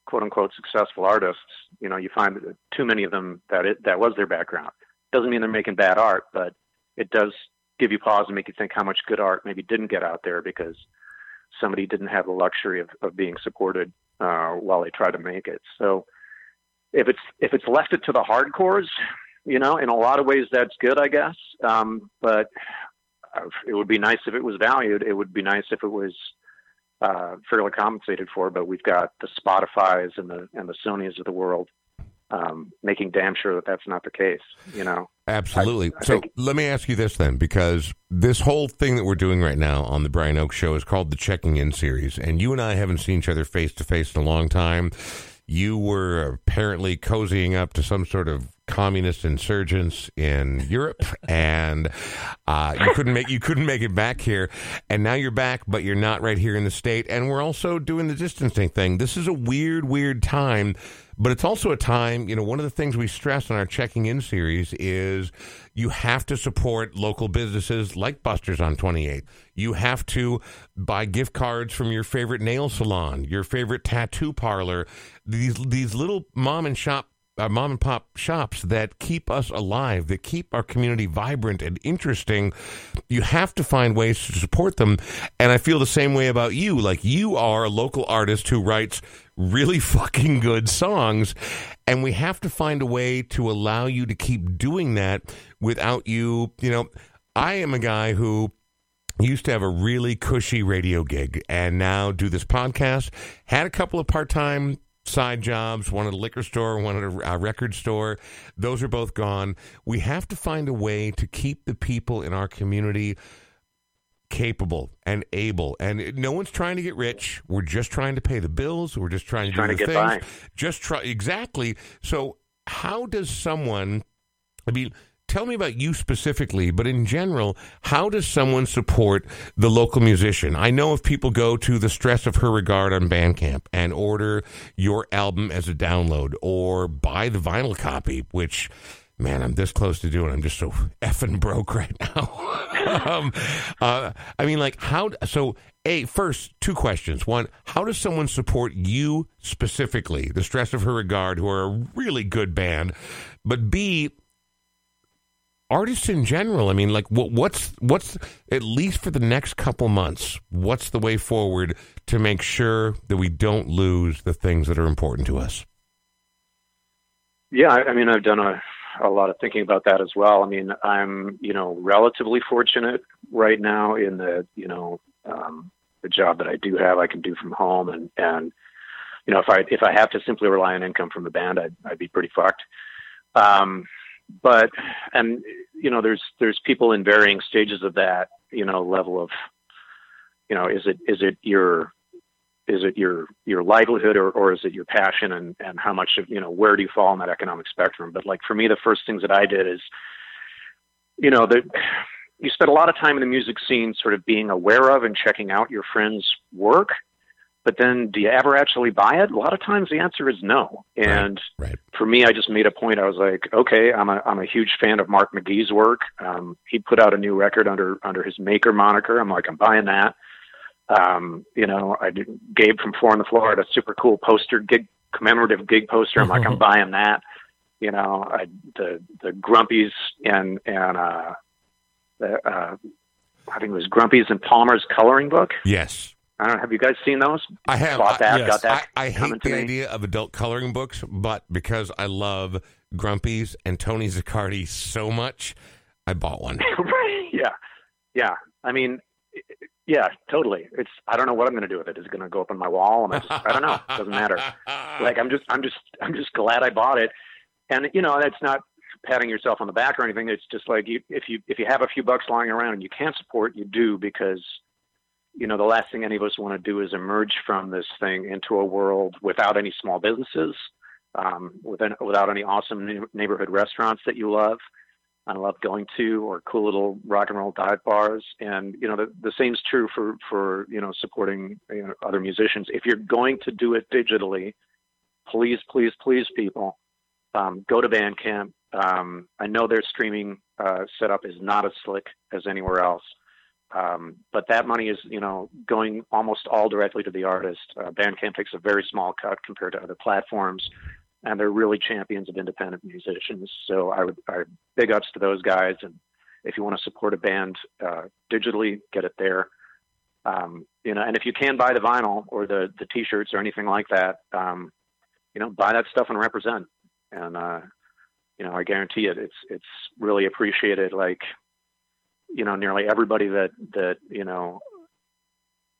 Speaker 3: quote unquote successful artists. You know, you find too many of them that it that was their background. Doesn't mean they're making bad art, but it does give you pause and make you think how much good art maybe didn't get out there because somebody didn't have the luxury of, of being supported uh, while they tried to make it. So if it's if it's left it to the hardcores, you know, in a lot of ways that's good, I guess. Um, but uh, it would be nice if it was valued. It would be nice if it was uh, fairly compensated for. But we've got the Spotify's and the and the Sony's of the world um, making damn sure that that's not the case. You know.
Speaker 1: Absolutely.
Speaker 3: I
Speaker 1: so
Speaker 3: think-
Speaker 1: let me ask you this then, because this whole thing that we're doing right now on the Brian Oake Show is called the Checking In series, and you and I haven't seen each other face to face in a long time. You were apparently cozying up to some sort of communist insurgents in Europe, [laughs] and uh, you couldn't make you couldn't make it back here, and now you're back, but you're not right here in the state. And we're also doing the distancing thing. This is a weird, weird time, but it's also a time. You know, one of the things we stress in our checking in series is you have to support local businesses like Buster's on 28. You have to buy gift cards from your favorite nail salon, your favorite tattoo parlor. These these little mom and shop uh, mom and pop shops that keep us alive, that keep our community vibrant and interesting. You have to find ways to support them. And I feel the same way about you. Like you are a local artist who writes really [laughs] fucking good songs. And we have to find a way to allow you to keep doing that without you, you know, I am a guy who used to have a really cushy radio gig and now do this podcast. Had a couple of part time side jobs, one at a liquor store, one at a, a record store. Those are both gone. We have to find a way to keep the people in our community capable and able. And no one's trying to get rich. We're just trying to pay the bills. We're just trying to
Speaker 3: Trying
Speaker 1: do
Speaker 3: to
Speaker 1: the
Speaker 3: get
Speaker 1: things.
Speaker 3: by.
Speaker 1: Just try exactly. So how does someone? I mean, tell me about you specifically, but in general, how does someone support the local musician? I know if people go to the stress of her regard on Bandcamp and order your album as a download or buy the vinyl copy, which man, I'm this close to doing. I'm just so [laughs] effing broke right now. [laughs] um, uh, I mean, like, how? So, a first, two questions. One, how does someone support you specifically, the Stress of Her Regard, who are a really good band? But B, artists in general. I mean, like, what, what's what's at least for the next couple months? What's the way forward to make sure that we don't lose the things that are important to us?
Speaker 3: Yeah, I, I mean, I've done a a lot of thinking about that as well. I mean, I'm, you know, relatively fortunate right now in the, you know, um, the job that I do have, I can do from home, and and you know, if I if I have to simply rely on income from the band, I'd I'd be pretty fucked. Um, but and you know, there's there's people in varying stages of that, you know, level of, you know, is it is it your is it your your livelihood or, or is it your passion and and how much of you know where do you fall on that economic spectrum? But like for me the first things that i did is you know that you spend a lot of time in the music scene sort of being aware of and checking out your friends work but then do you ever actually buy it a lot of times the answer is no and
Speaker 1: Right, right.
Speaker 3: for me i just made a point i was like okay i'm a i'm a huge fan of mark mcgee's work um he put out a new record under under his maker moniker i'm like i'm buying that um, you know, I did, Gabe from Four on the Floor had a super cool poster, gig commemorative gig poster. I'm like, I'm [laughs] buying that. You know, I, the the Grumpies and and uh, the, uh, I think it was Grumpies and Palmer's coloring book.
Speaker 1: Yes.
Speaker 3: I don't know. Have you guys seen those?
Speaker 1: I have.
Speaker 3: Bought that.
Speaker 2: yes.
Speaker 3: Got that.
Speaker 1: I, I hate the idea of adult coloring books, but because I love Grumpies and Tony Zaccardi so much, I bought one. [laughs]
Speaker 3: right. Yeah. Yeah. I mean, yeah, totally. It's I don't know what I'm going to do with it. Is it going to go up on my wall? Am I just I don't know. [laughs] Doesn't matter. Like I'm just I'm just I'm just glad I bought it. And you know, that's not patting yourself on the back or anything. It's just like you if you if you have a few bucks lying around and you can't support, you do because you know the last thing any of us want to do is emerge from this thing into a world without any small businesses, um, within, without any awesome neighborhood restaurants that you love. I love going to or cool little rock and roll dive bars. And, you know, the, the same is true for, for, you know, supporting you know, other musicians. If you're going to do it digitally, please, please, please, people, um, go to Bandcamp. Um, I know their streaming uh, setup is not as slick as anywhere else. Um, but that money is, you know, going almost all directly to the artist. Uh, Bandcamp takes a very small cut compared to other platforms and they're really champions of independent musicians. So I would, I big ups to those guys. And if you want to support a band uh, digitally, get it there. Um, you know, and if you can buy the vinyl or the the t-shirts or anything like that, um, you know, buy that stuff and represent. And uh, you know, I guarantee it, it's it's really appreciated. Like, you know, nearly everybody that that you know,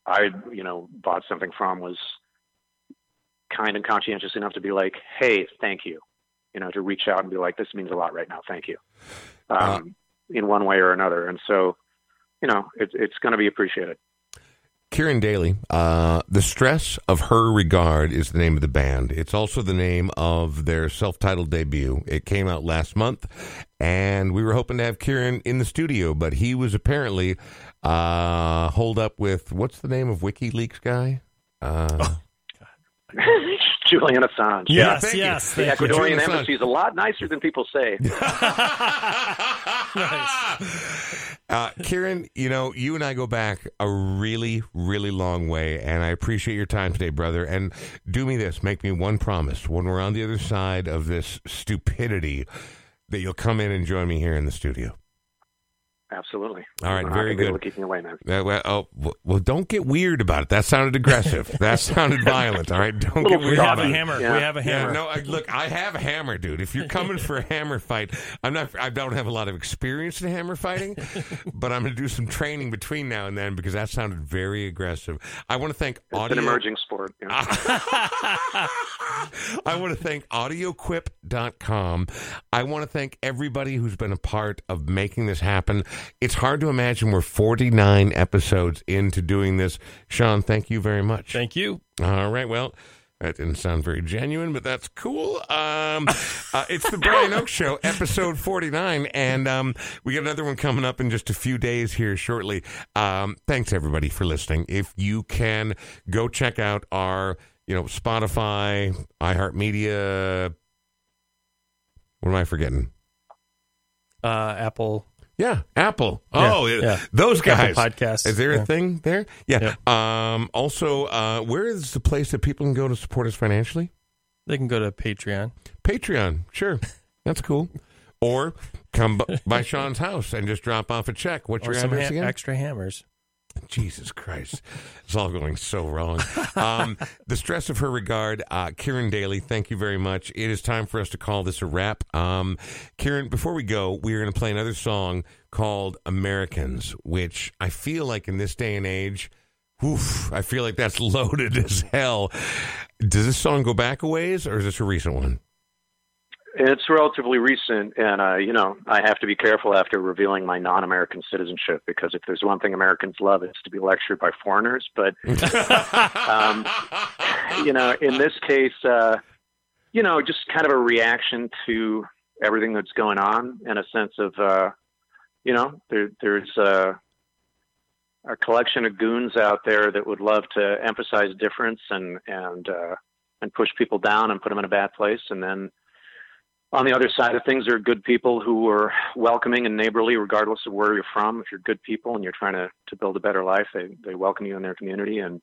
Speaker 3: I you know bought something from was kind and conscientious enough to be like, "Hey, thank you," you know, to reach out and be like, "This means a lot right now. Thank you," um,
Speaker 1: Uh,
Speaker 3: in one way or another. And so, you know, it's it's going to be appreciated.
Speaker 1: Kieran Daly, uh, The Stress of Her Regard is the name of the band. It's also the name of their self titled debut. It came out last month, and we were hoping to have Kieran in the studio, but he was apparently uh, holed up with what's the name of WikiLeaks guy? Uh, [laughs] [laughs]
Speaker 3: Julian Assange.
Speaker 2: Yes,
Speaker 1: thank you.
Speaker 2: yes.
Speaker 3: The Ecuadorian embassy is a lot nicer than people say. [laughs]
Speaker 1: Uh, Kieran, you know, you and I go back a really, really long way, and I appreciate your time today, brother. And do me this, make me one promise. When we're on the other side of this stupidity, that you'll come in and join me here in the studio.
Speaker 3: Absolutely.
Speaker 1: All right,
Speaker 3: I'm
Speaker 1: very
Speaker 3: gonna be able
Speaker 1: good.
Speaker 3: to keep me away, man.
Speaker 1: Uh, well, oh, well, don't get weird about it. That sounded aggressive. [laughs] that sounded violent. All right, don't get
Speaker 3: Little
Speaker 2: We have a hammer.
Speaker 3: Yeah.
Speaker 2: We have a
Speaker 1: Yeah,
Speaker 2: hammer.
Speaker 1: no, I, look, I have a hammer, dude. If you're coming for a [laughs] hammer fight, I'm not. I don't have a lot of experience in hammer fighting, [laughs] but I'm going to do some training between now and then because that sounded very aggressive. I want to thank
Speaker 3: It's
Speaker 1: audio.
Speaker 3: an emerging sport. You know?
Speaker 1: I want to thank audioquip.com. I want to thank everybody who's been a part of making this happen. It's hard to imagine we're 49 episodes into doing this. Sean, thank you very much.
Speaker 2: Thank you.
Speaker 1: All right. Well, That didn't sound very genuine, but that's cool. Um, uh, it's the Brian Oake Show, [laughs] episode 49, and um, we got another one coming up in just a few days here shortly. Um, thanks, everybody, for listening. If you can go check out our, you know, Spotify, iHeartMedia, what am I forgetting?
Speaker 2: Uh, Apple.
Speaker 1: Yeah, Apple. Oh,
Speaker 2: yeah.
Speaker 1: those guys.
Speaker 2: Apple Podcasts.
Speaker 1: Is there a
Speaker 2: Yeah.
Speaker 1: thing there? Yeah. Um, also, uh, where is the place that people can go to support us financially?
Speaker 2: They can go to Patreon.
Speaker 1: Patreon. Sure. That's cool. Or come by Sean's house and just drop off a check. What's
Speaker 2: Or
Speaker 1: your address
Speaker 2: ha-
Speaker 1: again?
Speaker 2: extra hammers.
Speaker 1: Jesus Christ. It's all going so wrong. Um, [laughs] the stress of her regard, uh, Kieran Daly, thank you very much. It is time for us to call this a wrap. Um, Kieran, before we go, we are going to play another song called Americans, which I feel like in this day and age, oof, I feel like that's [laughs] loaded as hell. Does this song go back a ways or is this a recent one?
Speaker 3: It's relatively recent, and uh, you know I have to be careful after revealing my non-American citizenship because if there's one thing Americans love, it's to be lectured by foreigners. But [laughs] um, you know, in this case, uh, you know, just kind of a reaction to everything that's going on, in a sense of, uh, you know, there, there's uh, a collection of goons out there that would love to emphasize difference and and uh, and push people down and put them in a bad place, and then on the other side of things, there are good people who are welcoming and neighborly, regardless of where you're from. If you're good people and you're trying to, to build a better life, they, they welcome you in their community. And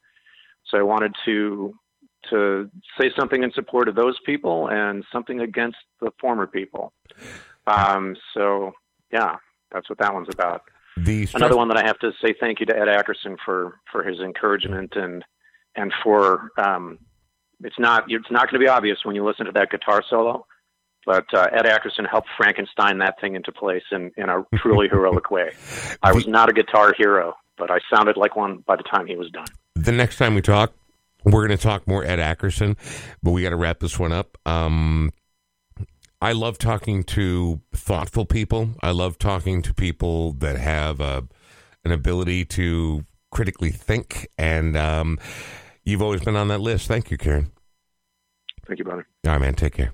Speaker 3: so I wanted to to say something in support of those people and something against the former people. Um, so yeah, that's what that one's about.
Speaker 1: The stress-
Speaker 3: Another one that I have to say thank you to Ed Ackerson for for his encouragement and and for um, it's not it's not going to be obvious when you listen to that guitar solo, but uh, Ed Ackerson helped Frankenstein that thing into place in in a truly [laughs] heroic way. I was not a guitar hero, but I sounded like one by the time he was done.
Speaker 1: the next time we talk, we're going to talk more Ed Ackerson, but we got to wrap this one up. Um, I love talking to thoughtful people. I love talking to people that have a, an ability to critically think, and um, you've always been on that list. Thank you, Kieran.
Speaker 3: Thank you, brother.
Speaker 1: All right, man. Take care.